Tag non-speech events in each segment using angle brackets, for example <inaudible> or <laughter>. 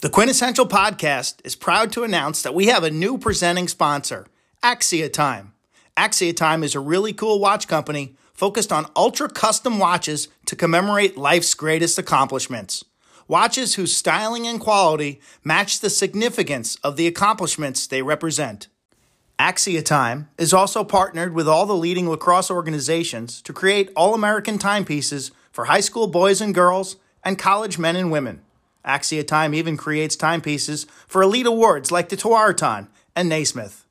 The Quintessential Podcast is proud to announce that we have a new presenting sponsor, Axia Time. Axia Time is a really cool watch company focused on ultra custom watches to commemorate life's greatest accomplishments. Watches whose styling and quality match the significance of the accomplishments they represent. Axia Time is also partnered with all the leading lacrosse organizations to create all American timepieces for high school boys and girls and college men and women. Axia Time even creates timepieces for elite awards like the Tewaaraton and Naismith.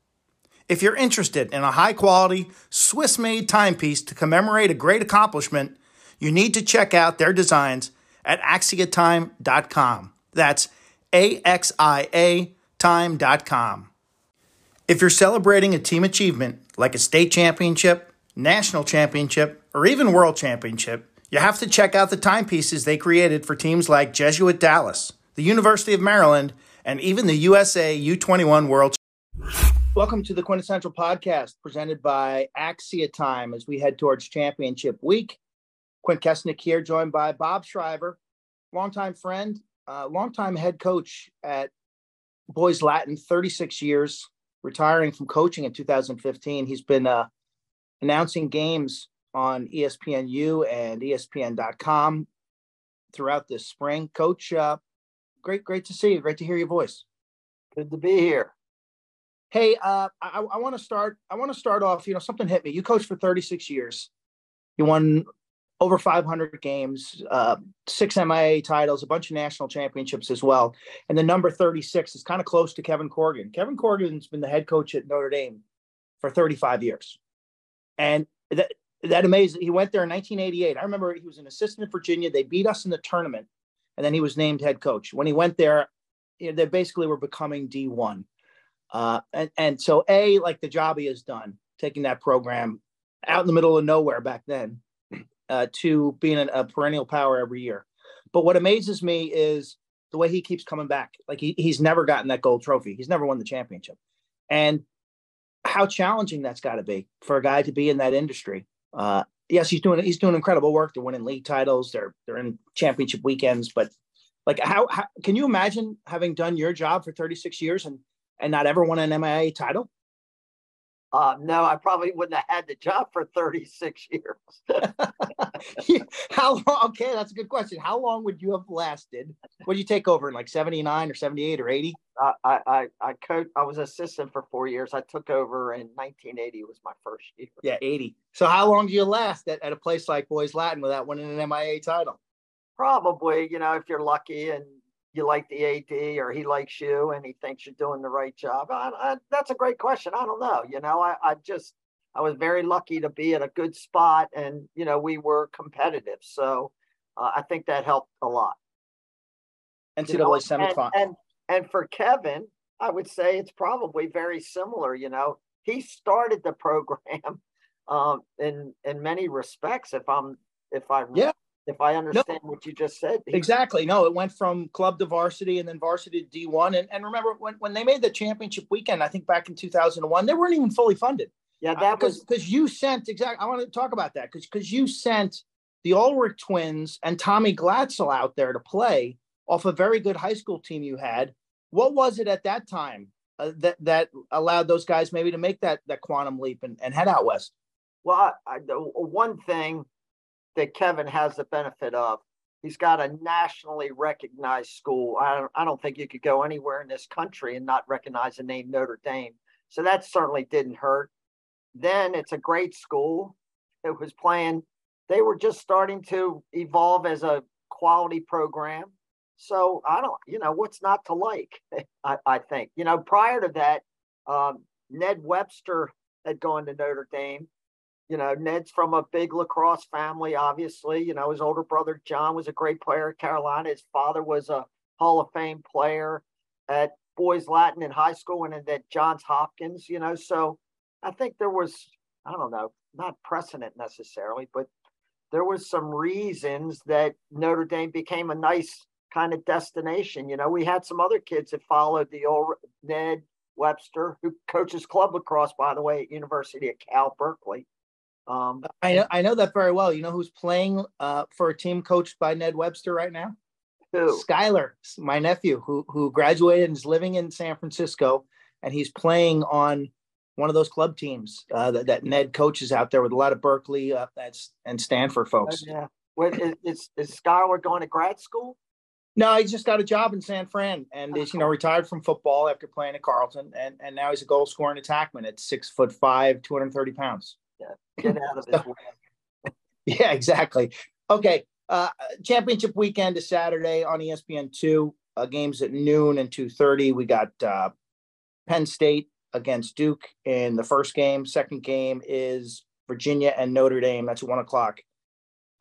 If you're interested in a high quality, Swiss made timepiece to commemorate a great accomplishment, you need to check out their designs at axiatime.com. That's A X I A time.com. If you're celebrating a team achievement like a state championship, national championship, or even world championship, you have to check out the timepieces they created for teams like Jesuit Dallas, the University of Maryland, and even the USA U21 World. Welcome to the Quintessential Podcast presented by Axia Time as we head towards championship week. Quint Kessenich here, joined by Bob Shriver, longtime friend, uh, longtime head coach at Boys Latin, 36 years, retiring from coaching in 2015. He's been uh, announcing games on ESPNU and ESPN.com throughout this spring. Coach, uh, great, great to see you. Great to hear your voice. Good to be here. Hey, uh, I, I want to start. I want to start off. You know, something hit me. You coached for 36 years. You won over 500 games, uh, six MIA titles, a bunch of national championships as well. And the number 36 is kind of close to Kevin Corrigan. Kevin Corrigan's been the head coach at Notre Dame for 35 years, and that that amazing. He went there in 1988. I remember he was an assistant in Virginia. They beat us in the tournament, and then he was named head coach. When he went there, you know, they basically were becoming D1. Uh, and, and so, A, like the job he has done, taking that program out in the middle of nowhere back then uh, to being a, a perennial power every year. But what amazes me is the way he keeps coming back. Like he, he's never gotten that gold trophy, he's never won the championship. And how challenging that's got to be for a guy to be in that industry uh, yes, he's doing he's doing incredible work. They're winning league titles. They're they're in championship weekends. But like, how, how can you imagine having done your job for 36 years and and not ever won an MIA title? Uh, no, I probably wouldn't have had the job for 36 years. <laughs> How long? Okay, that's a good question. How long would you have lasted? Would you take over in like 79 or 78 or 80? Uh, I, I, I coached, I was assistant for four years. I took over in 1980 was my first year. Yeah, 80. So how long do you last at, at a place like Boys Latin without winning an MIA title? Probably, you know, if you're lucky and you like the AD or he likes you and he thinks you're doing the right job? I, I, that's a great question. I don't know. You know, I, I just, I was very lucky to be at a good spot and, you know, we were competitive. So uh, I think that helped a lot. NCAA you know, semifinal. And, and, and for Kevin, I would say it's probably very similar. You know, he started the program <laughs> um, in in many respects. If I'm if I yeah if I understand no, what you just said. Exactly. No, it went from club to varsity and then varsity to D1. And, and remember when, when they made the championship weekend, I think back in 2001, they weren't even fully funded. Yeah, that uh, was because you sent exactly. I want to talk about that because because you sent the Ulrich twins and Tommy Glatzel out there to play off a very good high school team you had. What was it at that time uh, that that allowed those guys maybe to make that that quantum leap and, and head out west? Well, I, I, one thing that Kevin has the benefit of. He's got a nationally recognized school. I don't, I don't think you could go anywhere in this country and not recognize the name Notre Dame. So that certainly didn't hurt. Then it's a great school. It was playing, they were just starting to evolve as a quality program. So I don't, you know, what's not to like? <laughs> I, I think, you know, prior to that, um, Ned Webster had gone to Notre Dame you know, Ned's from a big lacrosse family, obviously. You know, his older brother John was a great player at Carolina. His father was a Hall of Fame player at Boys Latin in high school and at Johns Hopkins, you know. So I think there was, I don't know, not precedent necessarily, but there was some reasons that Notre Dame became a nice kind of destination. You know, we had some other kids that followed the old Ned Webster, who coaches club lacrosse, by the way, at University of Cal Berkeley. Um, I know I know that very well. You know who's playing uh, for a team coached by Ned Webster right now? Who? Skyler, my nephew, who who graduated and is living in San Francisco, and he's playing on one of those club teams uh, that, that, Ned coaches out there with a lot of Berkeley uh, that's and Stanford folks. Oh, yeah. What, is, is, is Skyler going to grad school? No, he just got a job in San Fran and is, you know, retired from football after playing at Carlton. And, and now he's a goal scoring attackman at six foot five, 230 pounds. Yeah. Get out of his way. <laughs> yeah, exactly. Okay. Uh, championship weekend is Saturday on ESPN2. Uh, games at noon and 2.30. We got uh, Penn State against Duke in the first game. Second game is Virginia and Notre Dame. That's one o'clock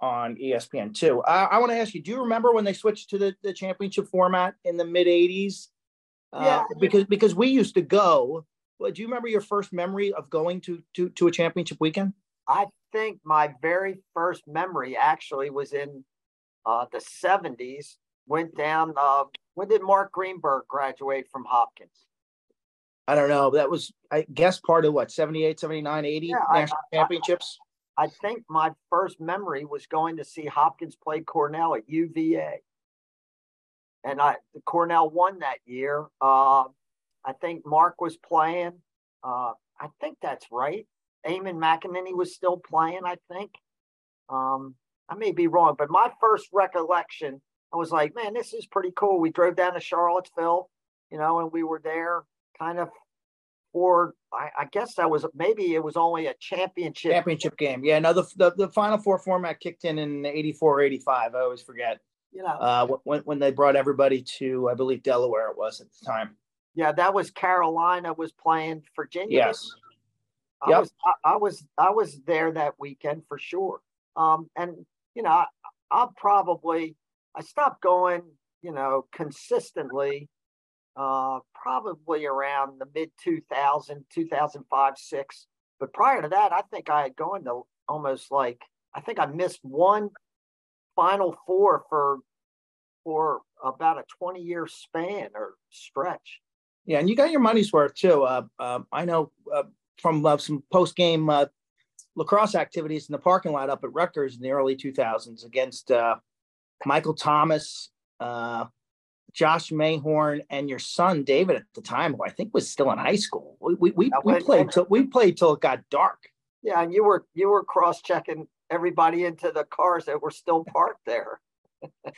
on ESPN two. I, I want to ask you: Do you remember when they switched to the, the championship format in the mid '80s? Uh, yeah, uh, because because we used to go. Do you remember your first memory of going to to to a championship weekend? I think my very first memory actually was in uh, the '70s. Went down. Uh, when did Mark Greenberg graduate from Hopkins? I don't know. That was, I guess, part of what, 78, 79, 80 yeah, national I, championships? I, I, think my first memory was going to see Hopkins play Cornell at UVA. And I Cornell won that year. Uh, I think Mark was playing. Uh, I think that's right. Eamon McEneaney was still playing, I think. Um, I may be wrong, but my first recollection, I was like, man, this is pretty cool. We drove down to Charlottesville, you know, and we were there kind of for I, I, guess that was maybe it was only a championship championship game. Yeah, no, the, the, the final four format kicked in in 84 85. I always forget. You know, uh, when when they brought everybody to I believe Delaware it was at the time. Yeah, that was Carolina was playing Virginia. Yes. I yep. was I, I, was I was there that weekend for sure. Um, and you know, I, I'll probably I stopped going, you know, consistently uh, probably around the mid 2000, 2005, six. But prior to that, I think I had gone to almost like, I think I missed one Final Four for for about a 20 year span or stretch. Yeah, and you got your money's worth too. Uh, uh, I know uh, from uh, some post game uh, lacrosse activities in the parking lot up at Rutgers in the early 2000s against uh, Michael Thomas, Josh Mayhorn and your son David at the time, who I think was still in high school. We we, we, we played till we played till it got dark. Yeah, and you were you were cross checking everybody into the cars that were still parked there. <laughs>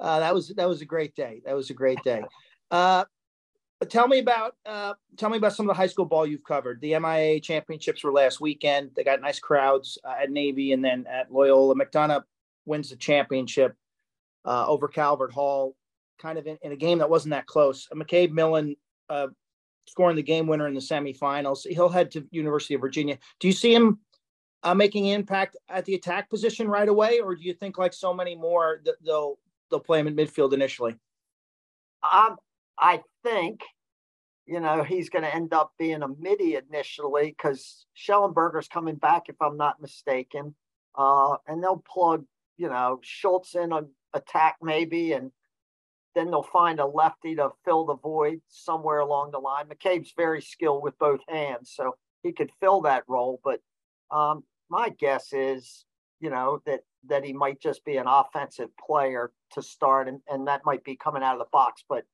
uh, that was that was a great day. That was a great day. Uh, tell me about uh, tell me about some of the high school ball you've covered. The MIA championships were last weekend. They got nice crowds uh, at Navy and then at Loyola. McDonough wins the championship uh, over Calvert Hall, kind of in, in, a game that wasn't that close. Uh, McCabe Millen uh, scoring the game winner in the semifinals. He'll head to University of Virginia. Do you see him uh, making impact at the attack position right away, or do you think, like so many more, that they'll they'll play him in midfield initially? Um, I think you know he's going to end up being a midi initially because Shellenberger's coming back, if I'm not mistaken, uh, and they'll plug you know Schutz in on attack maybe, and then they'll find a lefty to fill the void somewhere along the line. McCabe's very skilled with both hands, so he could fill that role. But um, my guess is, you know, that that he might just be an offensive player to start, and, and that might be coming out of the box. But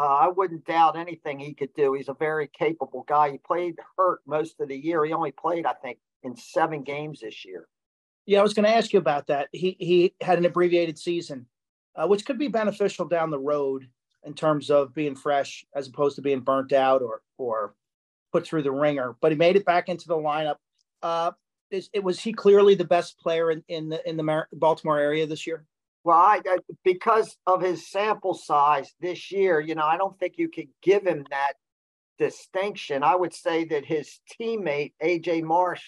uh, I wouldn't doubt anything he could do. He's a very capable guy. He played hurt most of the year. He only played, I think, in seven games this year. Yeah, I was going to ask you about that. He he had an abbreviated season, uh, which could be beneficial down the road in terms of being fresh as opposed to being burnt out or or put through the ringer. But he made it back into the lineup. Uh, is, it was he clearly the best player in, in the in the Baltimore area this year? Well, I, I, because of his sample size this year, you know, I don't think you could give him that distinction. I would say that his teammate AJ Marsh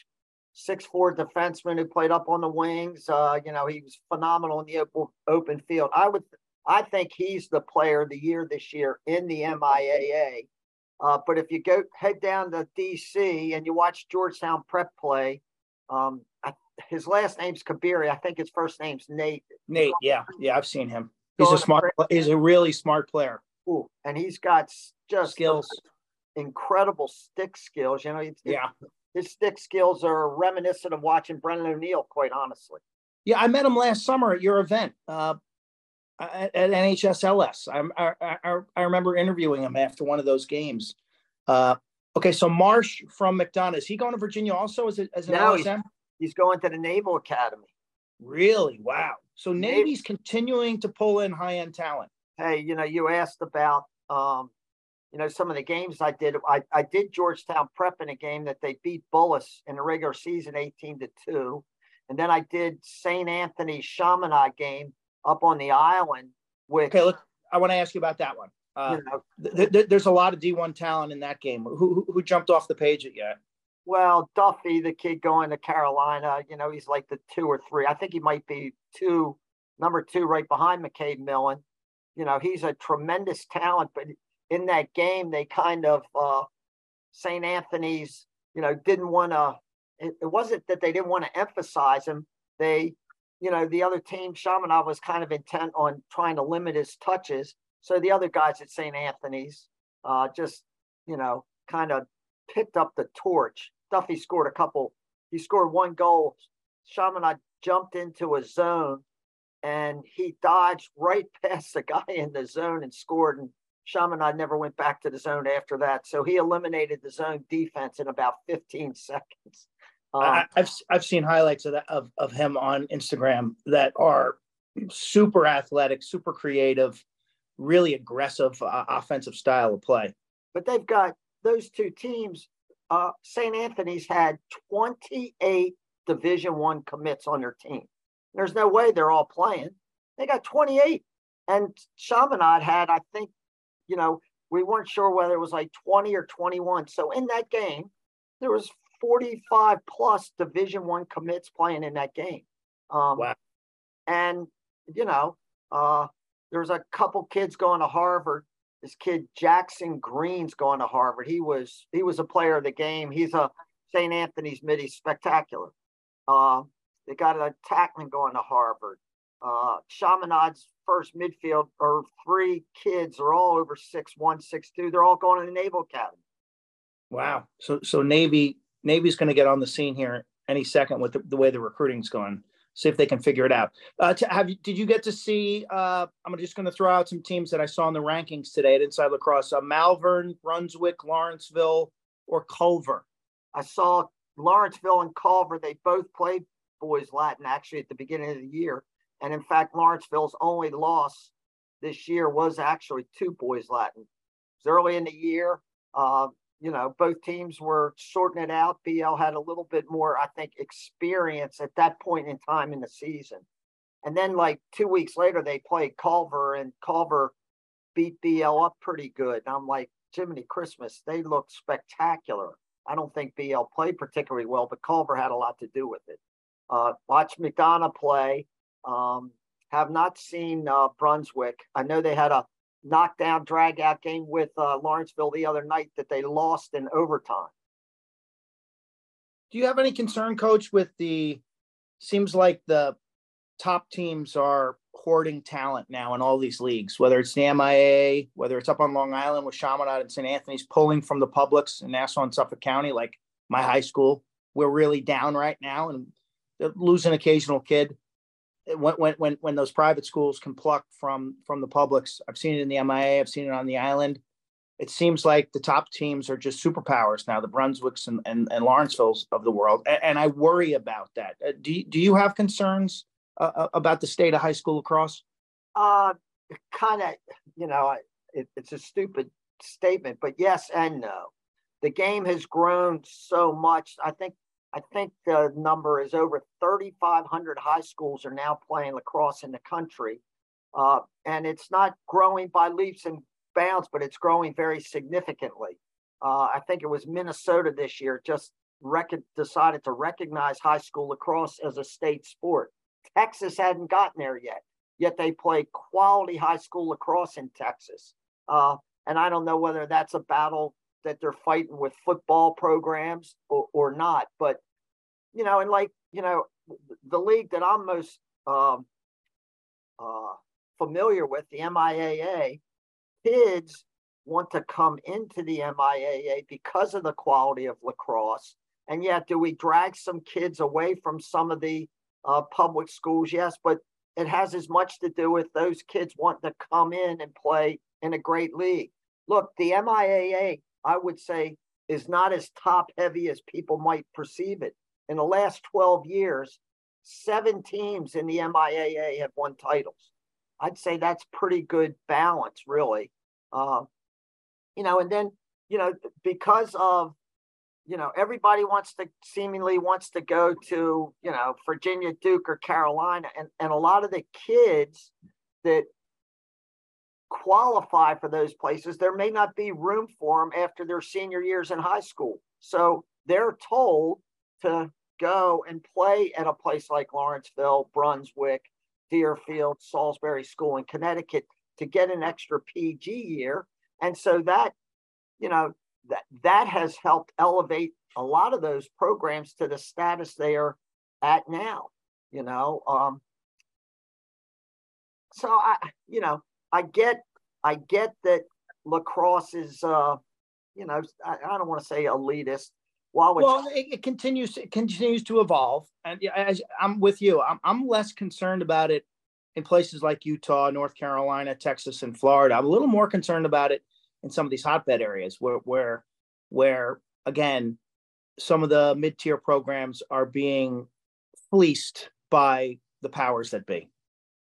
six four defenseman who played up on the wings. Uh, you know, he was phenomenal in the open, open field. I would, I think he's the player of the year this year in the MIAA. Uh, but if you go head down to DC and you watch Georgetown Prep play, um, I, his last name's Kabiri. I think his first name's Nate. Nate, yeah, yeah, I've seen him. He's a smart. He's a really smart player. Ooh, and he's got just skills, incredible stick skills. You know, it's, yeah, his stick skills are reminiscent of watching Brendan O'Neill, quite honestly. Yeah, I met him last summer at your event. Uh, at, at NHSLS. I, I, I remember interviewing him after one of those games. Uh, okay, so Marsh from McDonough is he going to Virginia also as, a, as an no, LSM? He's, going to the Naval Academy. Really? Wow. So Navy's Navy. continuing to pull in high end talent. Hey, you know, you asked about um, you know, some of the games I did. I, I did Georgetown Prep in a game that they beat Bullis in the regular season 18 to 2. And then I did St. Anthony's Chaminade game up on the island. Which, okay, look, I want to ask you about that one. Uh, you know, th- th- there's a lot of D1 talent in that game. Who, who, who jumped off the page at yet? Well, Duffy, the kid going to Carolina, you know, he's like the two or three. I think he might be two, number two, right behind McCabe Millen. You know, he's a tremendous talent, but in that game, they kind of uh, St. Anthony's, you know, didn't want to. It, it, wasn't that they didn't want to emphasize him. They, you know, the other team, Chaminade was kind of intent on trying to limit his touches. So the other guys at St. Anthony's uh, just, you know, kind of picked up the torch. Duffy scored a couple. He scored one goal. Chaminade jumped into a zone and he dodged right <laughs> past the guy in the zone and scored. And Chaminade never went back to the zone after that. So he eliminated the zone defense in about 15 <laughs> seconds. Um, I, have I've seen highlights of that of, of him on Instagram that are super athletic, super creative, really aggressive uh, offensive style of play. But they've got those two teams. Uh, St. Anthony's had 28 Division One commits on their team. There's no way they're all playing. They got 28, and Chaminade had, I think, you know, we weren't sure whether it was like 20 or 21. So in that game, there was 45 plus Division One commits playing in that game. Um, wow. And you know, uh, there's a couple kids going to Harvard. This kid Jackson Green's going to Harvard. He was he was a player of the game. He's a St. Anthony's mid. Spectacular. Uh, they got an attackman going to Harvard. Uh, Chaminade's first midfield or three kids are all over six one, six two. They're all going to the Naval Academy. Wow. So so Navy Navy's going to get on the scene here any second with the, the way the recruiting's going. See if they can figure it out. Uh, to, have did you get to see? Uh, I'm just going to throw out some teams that I saw in the rankings today at Inside Lacrosse: uh, Malvern, Brunswick, Lawrenceville, or Culver. I saw Lawrenceville and Culver. They both played boys Latin actually at the beginning of the year. And in fact, Lawrenceville's only loss this year was actually two boys Latin. It was early in the year. Uh, you know, both teams were sorting it out. BL had a little bit more, I think, experience at that point in time in the season. And then, like two weeks later, they played Culver, and Culver beat BL up pretty good. And I'm like, Jiminy Christmas, they looked spectacular. I don't think BL played particularly well, but Culver had a lot to do with it. Uh, watch McDonough play. Um, have not seen uh, Brunswick. I know they had a knockdown, drag out game with uh, Lawrenceville the other night that they lost in overtime. Do you have any concern, coach, with the seems like the top teams are hoarding talent now in all these leagues, whether it's the MIA, whether it's up on Long Island with Chaminade and St. Anthony's pulling from the publics in Nassau and Suffolk County, like my high school. We're really down right now and lose an occasional kid when, when, when, when those private schools can pluck from, from the publics, I've seen it in the MIA, I've seen it on the island. It seems like the top teams are just superpowers now, the Brunswicks and, and, and Lawrencevilles of the world. And, and I worry about that. Uh, do, do you have concerns uh, uh about the state of high school lacrosse? Uh, kind of, you know, it, it's a stupid statement, but yes and no. The game has grown so much. I think I think the number is over 3,500 high schools are now playing lacrosse in the country. Uh, and it's not growing by leaps and bounds, but it's growing very significantly. Uh, I think it was Minnesota this year just rec- decided to recognize high school lacrosse as a state sport. Texas hadn't gotten there yet, yet they play quality high school lacrosse in Texas. Uh, and I don't know whether that's a battle that they're fighting with football programs or, or not. But, you know, and like, you know, the league that I'm most um, uh, familiar with, the MIAA, kids want to come into the MIAA because of the quality of lacrosse. And yet, do we drag some kids away from some of the uh, public schools? Yes, but it has as much to do with those kids wanting to come in and play in a great league. Look, the MIAA, I would say, is not as top heavy as people might perceive it. In the last 12 years, seven teams in the MIAA have won titles. I'd say that's pretty good balance, really. Uh, you know, and then, you know, because of you know, everybody wants to seemingly wants to go to, you know, Virginia, Duke, or Carolina. And, and a lot of the kids that qualify for those places, there may not be room for them after their senior years in high school. So they're told to go and play at a place like Lawrenceville, Brunswick, Deerfield, Salisbury School in Connecticut to get an extra PG year. And so that, you know, that that has helped elevate a lot of those programs to the status they are at now you know um so i you know i get i get that lacrosse is uh you know i, I don't want to say elitist. While well it, it, continues it continues to evolve. And as i'm with you. I'm, I'm less concerned about it in places like utah north carolina texas and florida. I'm a little more concerned about it in some of these hotbed areas where where where again some of the mid-tier programs are being fleeced by the powers that be.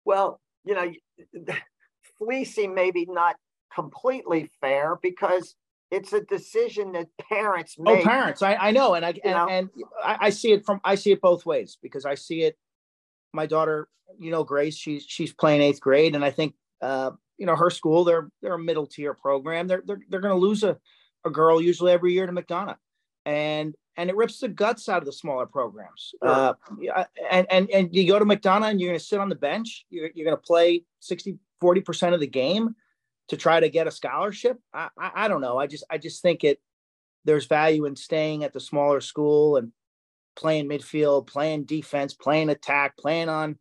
Well you know fleecing maybe not completely fair because it's a decision that parents oh, make. Oh, parents! I, I know, and I and, and, I, I see it from I see it both ways because I see it. My daughter, you know, Grace, she's she's playing eighth grade, and I think uh, you know her school. They're they're a middle tier program. They're they're they're going to lose a a girl usually every year to McDonough, and and it rips the guts out of the smaller programs. Uh, and and and you go to McDonough and you're going to sit on the bench. You're you're going to play 60 40 percent of the game to try to get a scholarship. I, I I don't know. I just I just think it there's value in staying at the smaller school and playing midfield, playing defense, playing attack, playing on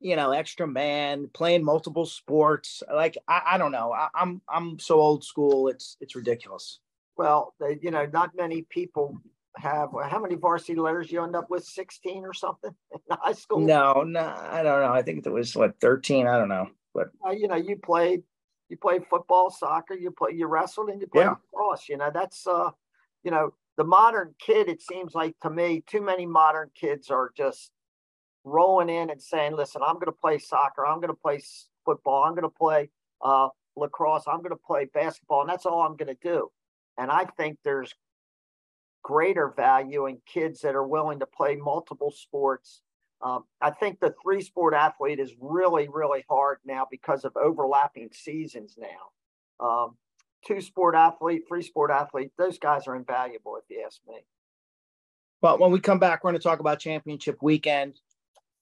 you know, extra man, playing multiple sports. Like I, I don't know. I, I'm I'm so old school. It's it's ridiculous. Well, they, you know, not many people have. How many varsity letters you end up with? Sixteen or something <laughs> in high school? No, no, I don't know. I think it was what thirteen. I don't know, but uh, you know, you played, you played football, soccer, you play, you wrestled, and you played yeah. lacrosse. You know, that's uh, you know, the modern kid. It seems like to me, too many modern kids are just rolling in and saying, "Listen, I'm going to play soccer. I'm going to play football. I'm going to play uh, lacrosse. I'm going to play basketball, and that's all I'm going to do." And I think there's greater value in kids that are willing to play multiple sports. Um, I think the three sport athlete is really, really hard now because of overlapping seasons now. Um, two sport athlete, three sport athlete, those guys are invaluable if you ask me. Well, when we come back, we're going to talk about championship weekend.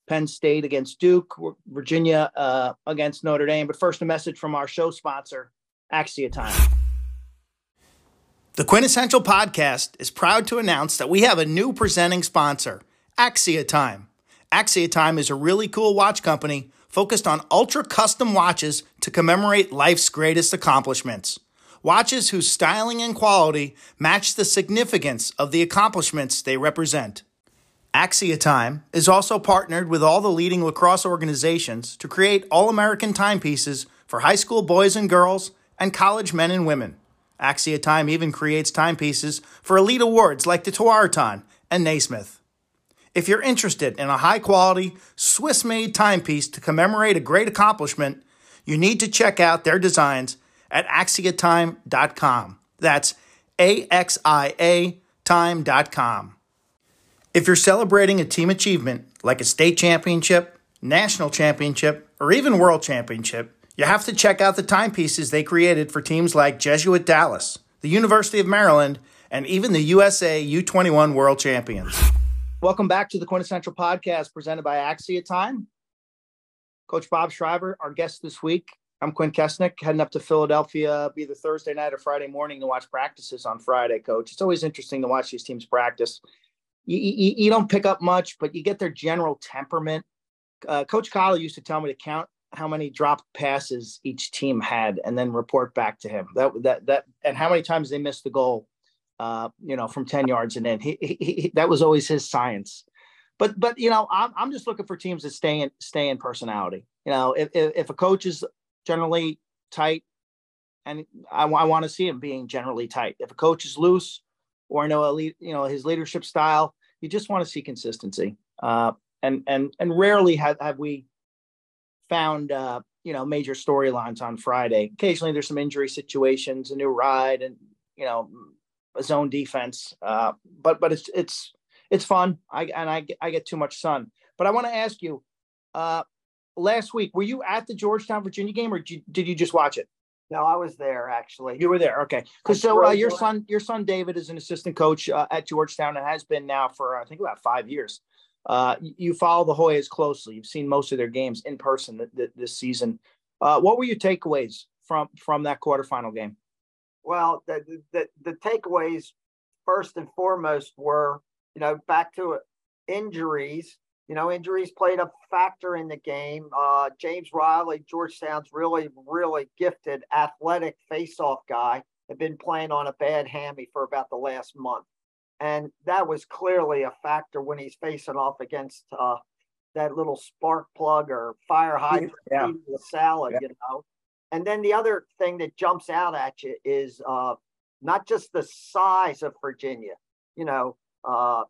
Penn State against Duke, Virginia uh, against Notre Dame. But first, a message from our show sponsor, Axia Time. The Quintessential Podcast is proud to announce that we have a new presenting sponsor, Axia Time. Axia Time is a really cool watch company focused on ultra custom watches to commemorate life's greatest accomplishments. Watches whose styling and quality match the significance of the accomplishments they represent. Axia Time is also partnered with all the leading lacrosse organizations to create all American timepieces for high school boys and girls and college men and women. Axia Time even creates timepieces for elite awards like the Tewaaraton and Naismith. If you're interested in a high quality, Swiss made timepiece to commemorate a great accomplishment, you need to check out their designs at axiatime.com. That's A X I A time.com. If you're celebrating a team achievement like a state championship, national championship, or even world championship, you have to check out the timepieces they created for teams like Jesuit Dallas, the University of Maryland, and even the USA U21 World Champions. Welcome back to the Quintessential Podcast presented by Axia Time. Coach Bob Shriver, our guest this week. I'm Quint Kessenich, heading up to Philadelphia, either Thursday night or Friday morning to watch practices on Friday, Coach. It's always interesting to watch these teams practice. You, you, you don't pick up much, but you get their general temperament. Uh, Coach Kyle used to tell me to count how many drop passes each team had and then report back to him that that that and how many times they missed the goal uh, you know from 10 yards and in he, he, he, that was always his science but but you know, I'm I'm just looking for teams that stay in stay in personality. You know, if if, if a coach is generally tight, and I, I want to see him being generally tight. If a coach is loose, or I know a lead, you know his leadership style, you just want to see consistency. Uh, and and and rarely have have we found uh, you know major storylines on Friday. Occasionally, there's some injury situations, a new ride, and you know zone defense. Uh, but but it's it's it's fun. I and I I get too much sun. But I want to ask you, uh, last week were you at the Georgetown Virginia game or did you, did you just watch it? No, I was there actually. You were there, okay. Because so uh, your son, your son David is an assistant coach uh, at Georgetown and has been now for I think about five years. Uh, you follow the Hoyas closely. You've seen most of their games in person th- th- this season. Uh, what were your takeaways from from that quarterfinal game? Well, the, the the takeaways first and foremost were you know back to injuries. You know, injuries played a factor in the game. Uh, James Riley, Georgetown's really, really gifted athletic face-off guy, had been playing on a bad hammy for about the last month. And that was clearly a factor when he's facing off against uh, that little spark plug or fire hydrant yeah. the salad, yeah. you know. And then the other thing that jumps out at you is uh, not just the size of Virginia, you know, uh,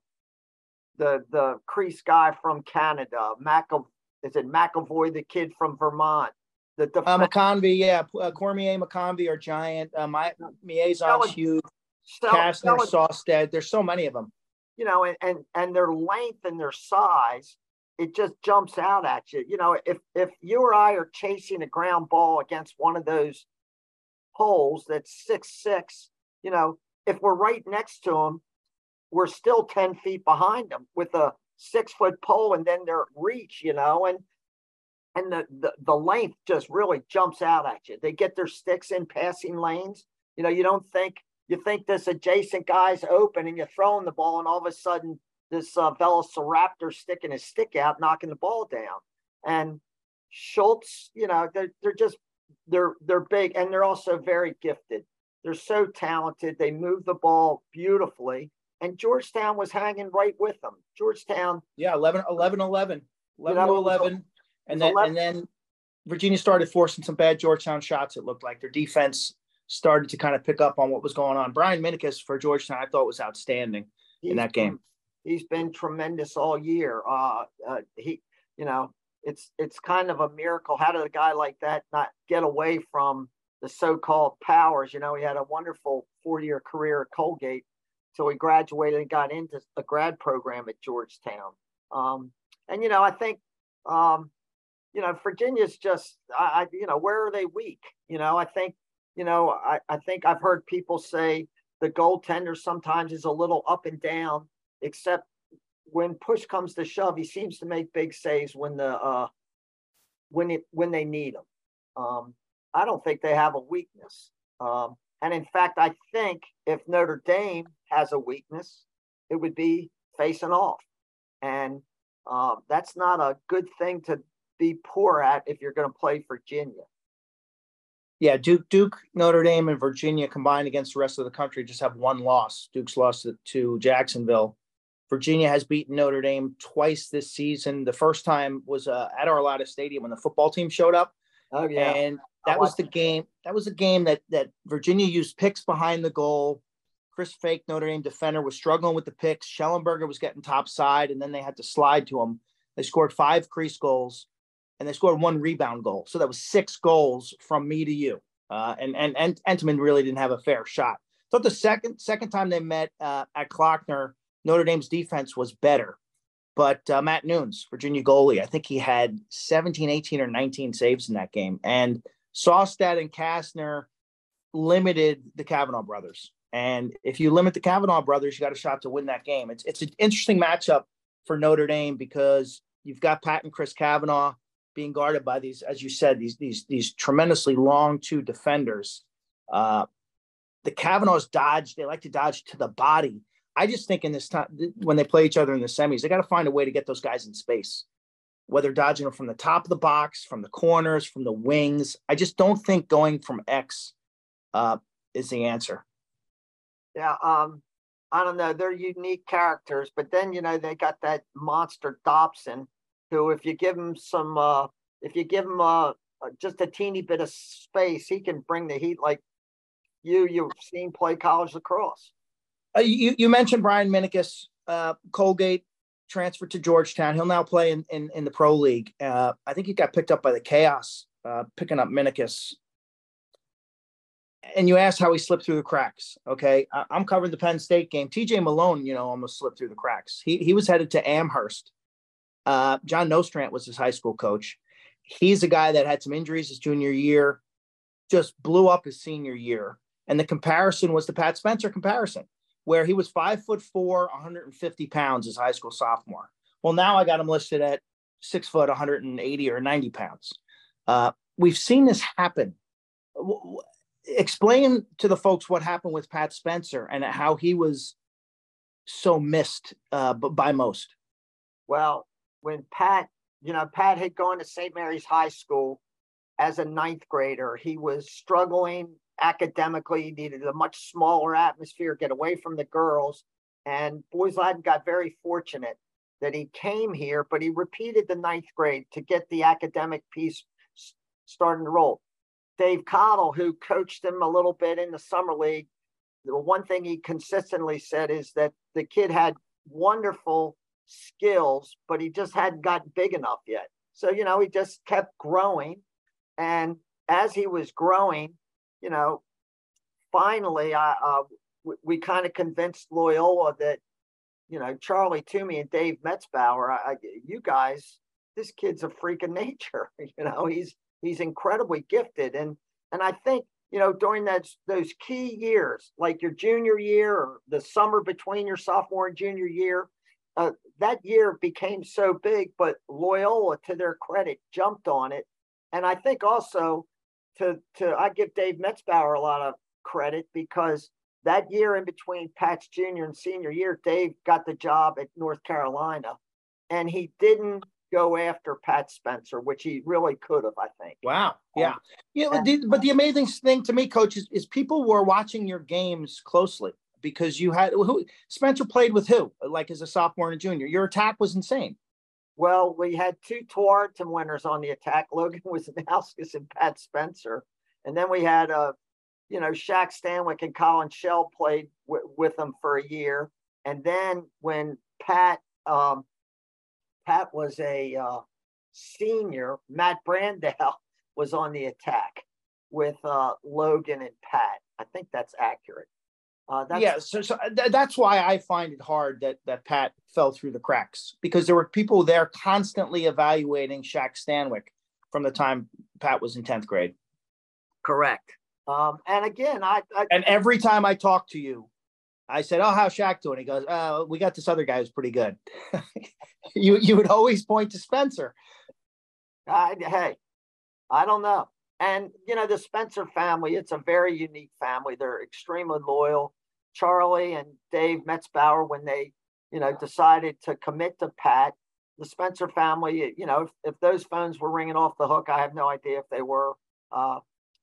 the the crease guy from Canada, McAv- is it McAvoy, the kid from Vermont, the def- uh, McConvey, yeah, uh, Cormier, McConvey are giant. Uh, my Miezon's huge. Stel- Kastner, Saustad. There's so many of them. You know, and, and and their length and their size, it just jumps out at you. You know, if if you or I are chasing a ground ball against one of those holes that's six six, you know, if we're right next to them, we're still 10 feet behind them with a six foot pole and then their reach, you know, and and the, the the length just really jumps out at you. They get their sticks in passing lanes. You know, you don't think you think this adjacent guy's open and you're throwing the ball, and all of a sudden this uh, Velociraptor sticking his stick out, knocking the ball down. And Schutz, you know, they're they're just they're they're big and they're also very gifted. They're so talented. They move the ball beautifully. And Georgetown was hanging right with them. Georgetown. Yeah, 11 11 11. 11 to 11. And then 11. and then Virginia started forcing some bad Georgetown shots. It looked like their defense started to kind of pick up on what was going on. Brian Minicus for Georgetown, I thought was outstanding he's in that game. He's been tremendous all year. Uh, uh, he, you know, it's it's kind of a miracle. How did a guy like that not get away from the so-called powers? You know, he had a wonderful four-year career at Colgate, so he graduated and got into a grad program at Georgetown. Um, and you know, I think um, you know Virginia's just, I, I, you know, where are they weak? You know, I think you know, I, I think I've heard people say the goaltender sometimes is a little up and down, except when push comes to shove, he seems to make big saves when the uh, when it when they need him. Um, I don't think they have a weakness. Um, and in fact, I think if Notre Dame has a weakness, it would be facing off. And uh, that's not a good thing to be poor at if you're going to play Virginia yeah, Duke, Duke, Notre Dame, and Virginia combined against the rest of the country just have one loss. Duke's lost to Jacksonville. Virginia has beaten Notre Dame twice this season. The first time was uh, at Arlotta Stadium when the football team showed up. Oh yeah, and that was the game. That was a game that that Virginia used picks behind the goal. Chris Fake, Notre Dame defender, was struggling with the picks. Shellenberger was getting top side, and then they had to slide to him. They scored five crease goals and they scored one rebound goal. So that was six goals from me to you. Uh, and and and Entenmann really didn't have a fair shot. Thought the second second time they met uh, at Klockner, Notre Dame's defense was better. But uh, Matt Nunes, Virginia goalie, I think he had 17, 18, or 19 saves in that game. And Saustad and Kastner limited the Kavanagh brothers. And if you limit the Kavanagh brothers, you got a shot to win that game. It's it's an interesting matchup for Notre Dame because you've got Pat and Chris Kavanagh being guarded by these, as you said, these these these tremendously long two defenders. Uh, the Kavanaghs dodge; they like to dodge to the body. I just think in this time when they play each other in the semis, they got to find a way to get those guys in space, whether dodging them from the top of the box, from the corners, from the wings. I just don't think going from X uh, is the answer. Yeah, um, I don't know. They're unique characters, but then you know they got that monster Dobson, who if you give him some, uh, if you give him uh, just a teeny bit of space, he can bring the heat like you you've seen play college lacrosse. Uh, you you mentioned Brian Minicus, uh, Colgate transferred to Georgetown. He'll now play in in, in the pro league. Uh, I think he got picked up by the Chaos, uh, picking up Minicus and you asked how he slipped through the cracks. Okay, I, am covering the Penn State game. T.J. Malone, you know, almost slipped through the cracks. He he was headed to Amherst. Uh, John Nostrand was his high school coach. He's a guy that had some injuries his junior year, just blew up his senior year. And the comparison was the Pat Spencer comparison, where he was five foot four, 150 pounds as high school sophomore. Well, now I got him listed at six foot, 180 or 90 pounds. Uh, we've seen this happen explain to the folks what happened with Pat Spencer and how he was so missed uh, by most. Well, when Pat, you know, Pat had gone to St. Mary's High School as a ninth grader, he was struggling academically. He needed a much smaller atmosphere, get away from the girls. And Boys Latin got very fortunate that he came here, but he repeated the ninth grade to get the academic piece starting to roll. Dave Cottle, who coached him a little bit in the summer league, the one thing he consistently said is that the kid had wonderful skills, but he just hadn't gotten big enough yet. So, you know, he just kept growing. And as he was growing, you know, finally, I, uh, we, we kind of convinced Loyola that, you know, Charlie Toomey and Dave Metzbower, I, I, you guys, this kid's a freak of <laughs> nature. You know, he's He's incredibly gifted, and and I think you know during that those key years, like your junior year or the summer between your sophomore and junior year, uh, that year became so big. But Loyola, to their credit, jumped on it, and I think also to to I give Dave Metzbower a lot of credit because that year in between Pat's junior and senior year, Dave got the job at North Carolina, and he didn't go after Pat Spencer, which he really could have, I think. Wow. Yeah. Um, yeah. But the, but the amazing thing to me, coach, is, is people were watching your games closely because you had who Spencer played with who, like as a sophomore and a junior. Your attack was insane. Well, we had two Tewaaraton winners on the attack. <laughs> Logan Wisnauskas and Pat Spencer. And then we had, uh, you know, Shack Stanwick and Colin Shell played w- with them for a year. And then when Pat um, Pat was a uh, senior. Matt Brandell <laughs> was on the attack with uh, Logan and Pat. I think that's accurate. Uh, that's, yeah, so, so uh, th- that's why I find it hard that that Pat fell through the cracks because there were people there constantly evaluating Shack Stanwick from the time Pat was in tenth grade. Correct. Um, and again, I, I and every time I talk to you, I said, "Oh, how's Shack doing?" He goes, "Oh, we got this other guy who's pretty good." <laughs> you you would always point to Spencer. Uh, hey, I don't know. And you know the Spencer family, it's a very unique family. They're extremely loyal. Charlie and Dave Metzbower, when they you know decided to commit to Pat, the Spencer family, you know, if, if those phones were ringing off the hook, I have no idea if they were. Uh,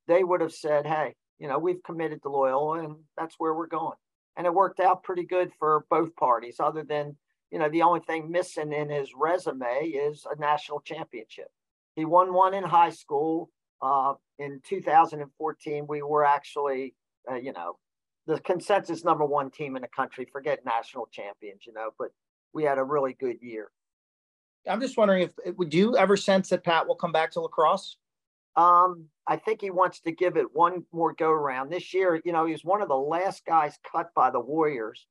they would have said, "Hey, you know, we've committed to Loyola, and that's where we're going." and it worked out pretty good for both parties other than you know the only thing missing in his resume is a national championship he won one in high school uh, in 2014 we were actually uh, you know the consensus number one team in the country forget national champions you know but we had a really good year i'm just wondering if would you ever sense that pat will come back to lacrosse um, I think he wants to give it one more go around. This year, you know, he was one of the last guys cut by the Warriors.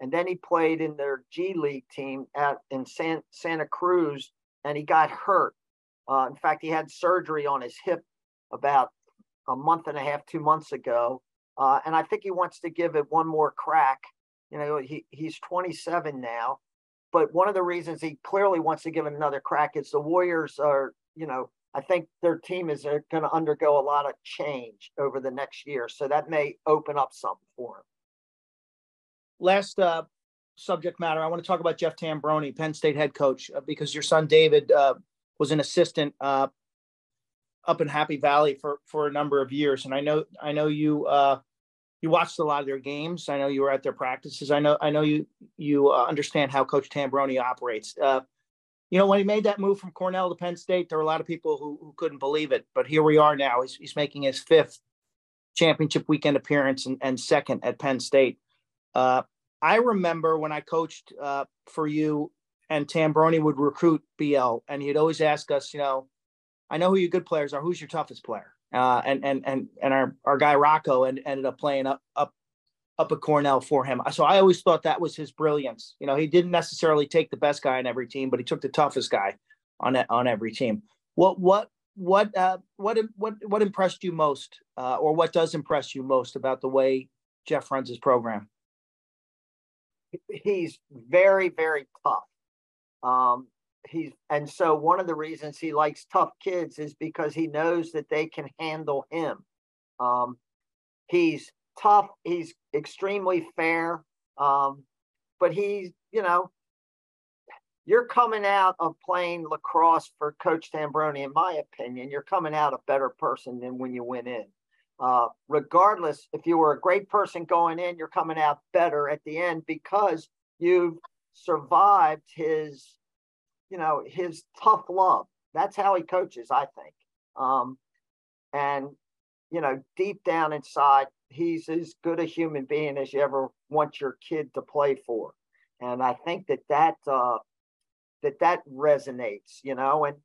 And then he played in their G League team at in San, Santa Cruz and he got hurt. Uh, in fact, he had surgery on his hip about a month and a half, two months ago. Uh, and I think he wants to give it one more crack. You know, he, he's 27 now. But one of the reasons he clearly wants to give it another crack is the Warriors are, you know, I think their team is uh, going to undergo a lot of change over the next year. So that may open up something for him. Last uh, subject matter, I want to talk about Jeff Tambroni, Penn State head coach, uh, because your son David uh, was an assistant uh, up in Happy Valley for for a number of years, and I know I know you uh, you watched a lot of their games. I know you were at their practices. I know I know you you uh, understand how Coach Tambroni operates. Uh, you know, when he made that move from Cornell to Penn State, there were a lot of people who, who couldn't believe it. But here we are now. He's, he's making his fifth championship weekend appearance and, and second at Penn State. Uh, I remember when I coached uh, for you and Tambroni would recruit BL, and he'd always ask us, you know, I know who your good players are. Who's your toughest player? Uh, and and and and our our guy Rocco and, ended up playing up up up at Cornell for him. So I always thought that was his brilliance. You know, he didn't necessarily take the best guy on every team, but he took the toughest guy on on every team. What what what uh, what what what impressed you most, uh, or what does impress you most about the way Jeff runs his program? He's very very tough. Um, he's and so one of the reasons he likes tough kids is because he knows that they can handle him. Um, he's tough. He's extremely fair. Um, but he's you know you're coming out of playing lacrosse for Coach Tambroni, in my opinion, you're coming out a better person than when you went in. Uh, regardless, if you were a great person going in, you're coming out better at the end because you've survived his you know, his tough love. That's how he coaches, I think. Um, and, you know, deep down inside, he's as good a human being as you ever want your kid to play for. And I think that that, uh, that that resonates, you know, and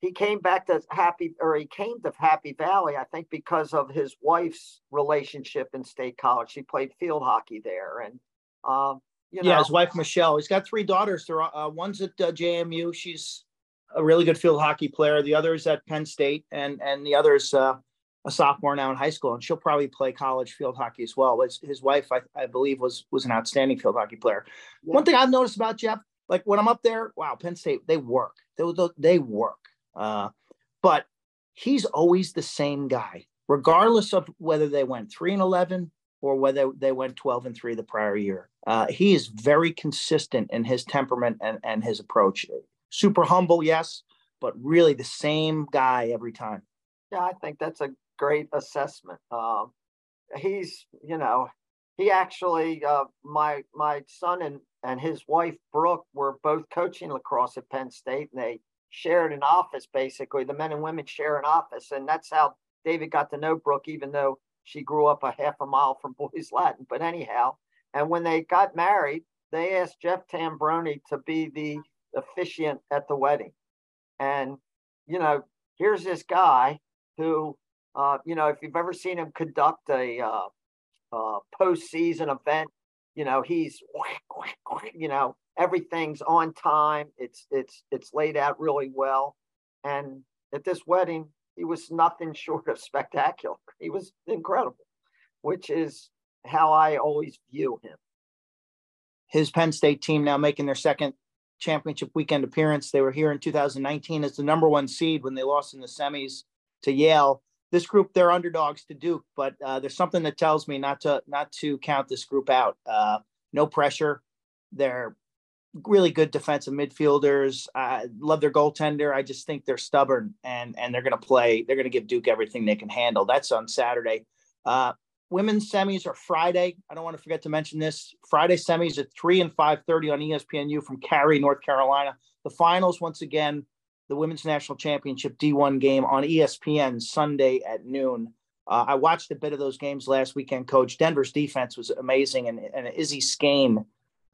he came back to happy or he came to happy valley i think because of his wife's relationship in state college she played field hockey there and um, you know? Yeah, his wife Michelle. He's got three daughters. There, uh, one's at uh, JMU. She's a really good field hockey player. The other is at Penn State, and and the other is uh, a sophomore now in high school, and she'll probably play college field hockey as well. His, his wife, I, I believe, was was an outstanding field hockey player. Yeah. One thing I've noticed about Jeff, like when I'm up there, wow, Penn State, they work. They they work. Uh, but he's always the same guy, regardless of whether they went three and eleven or whether they went 12 and 3 the prior year. Uh, he is very consistent in his temperament and, and his approach. Super humble, yes, but really the same guy every time. Yeah, I think that's a great assessment. Um, he's, you know, he actually, uh, my my son and and his wife Brooke were both coaching lacrosse at Penn State, and they shared an office. Basically, the men and women share an office, and that's how David got to know Brooke, even though she grew up a half a mile from <laughs> Boys Latin. But anyhow, and when they got married, they asked Jeff Tambroni to be the officiant at the wedding. And, you know, here's this guy who, uh, you know, if you've ever seen him conduct a uh, uh, postseason event, you know, he's, you know, everything's on time. It's it's it's laid out really well. And at this wedding, he was nothing <laughs> short of spectacular. He was incredible, which is how I always view him. His Penn State team now making their second championship weekend appearance. They were here in 2019 as the number one seed when they lost in the semis to Yale. This group, they're underdogs to Duke, but uh, there's something that tells me not to not to count this group out. Uh, no pressure. They're really good defensive midfielders. I love their goaltender. I just think they're stubborn and and they're going to play. They're going to give Duke everything they can handle. That's on Saturday. Uh, women's semis are Friday. I don't want to forget to mention this. Friday semis at three and five thirty on ESPNU from Cary, North Carolina. The finals once again, the women's national championship D1 game on ESPN Sunday at noon. Uh, I watched a bit of those games last weekend. Coach Denver's defense was amazing, and, and Izzy Scane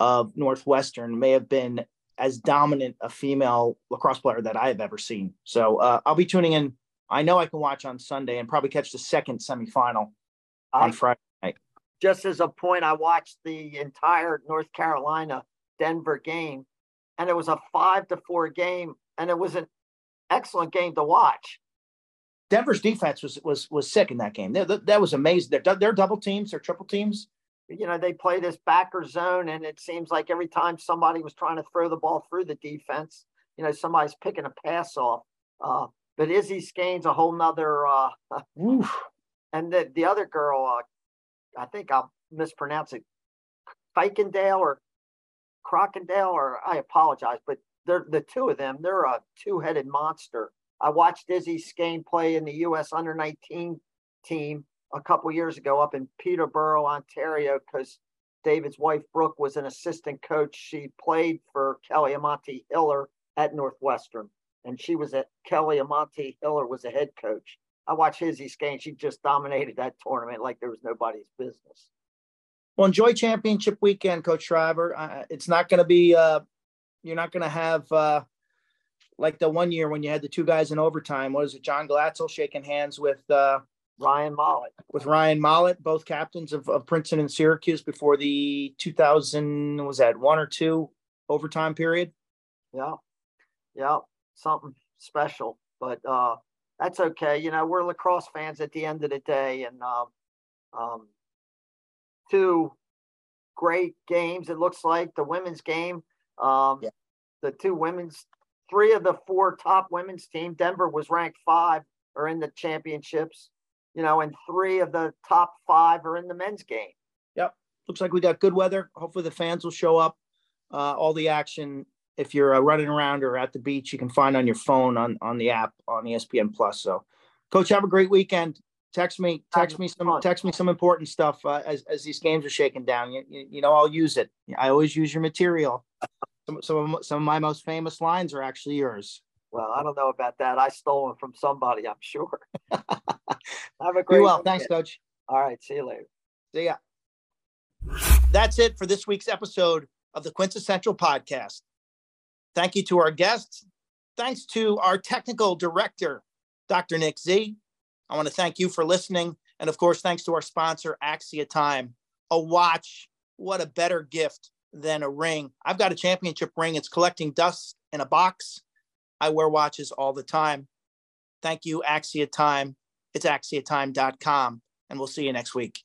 of Northwestern may have been as dominant a female lacrosse player that I have ever seen. So uh, I'll be tuning in. I know I can watch on Sunday and probably catch the second semifinal on Friday night. Just as a point, I watched the entire North Carolina Denver game, and it was a five to four game, and it was an excellent game to watch. Denver's defense was was was sick in that game. That, that was amazing. They're, they're double teams, they're triple teams you know, they play this backer zone, and it seems like every time somebody was trying to throw the ball through the defense, you know, somebody's picking a pass off. Uh, but Izzy Scane's a whole nother. Uh, <laughs> and the, the other girl, uh, I think I'll mispronounce it, Kuykendall or Crocodile, or I apologize, but they're the two of them. They're a two-headed monster. I watched Izzy Skane play in the U.S. Under 19 team a couple years ago up in Peterborough, Ontario, because David's wife Brooke was an assistant coach. She played for Kelly Amonte Hiller at Northwestern, and she was at Kelly Amonte Hiller was a head coach. I watched Izzy's game. She just dominated that tournament like there was nobody's business. Well, enjoy championship weekend, Coach Shriver. Uh, it's not going to be. Uh, you're not going to have uh, like the one year when you had the two guys in overtime. What is it, John Glatzel shaking hands with uh, Ryan Mollett? With Ryan Mollett, both captains of, of Princeton and Syracuse before the 2000 was that one or two overtime period. Yeah, yeah, something special, but uh, that's okay. You know, we're lacrosse fans at the end of the day, and um, um, two great games. It looks like the women's game. Um, yeah. The two women's, three of the four top women's team. Denver was ranked five, are in the championships. You know, and three of the top five are in the men's game. Yep. Looks like we got good weather. Hopefully the fans will show up. Uh, all the action, if you're uh, running around or at the beach, you can find on your phone on on the app on ESPN Plus. So, Coach, have a great weekend text me text me some text me some important stuff uh, as, as these games are shaking down you, you, you, know i'll use it i always use your material some, some, of, some of my most famous lines are actually yours well i don't know about that. I stole them from somebody i'm sure. <laughs> Have a great Be well. Thanks coach. All right. See you later. See ya. That's it for this week's episode of the quintessential podcast. Thank you to our guests. Thanks to our technical director dr nick z. I want to thank you for listening. And of course, thanks to our sponsor, Axia Time. A watch, what a better gift than a ring. I've got a championship ring. It's collecting dust in a box. I wear watches all the time. Thank you, Axia Time. It's axiatime.com, and we'll see you next week.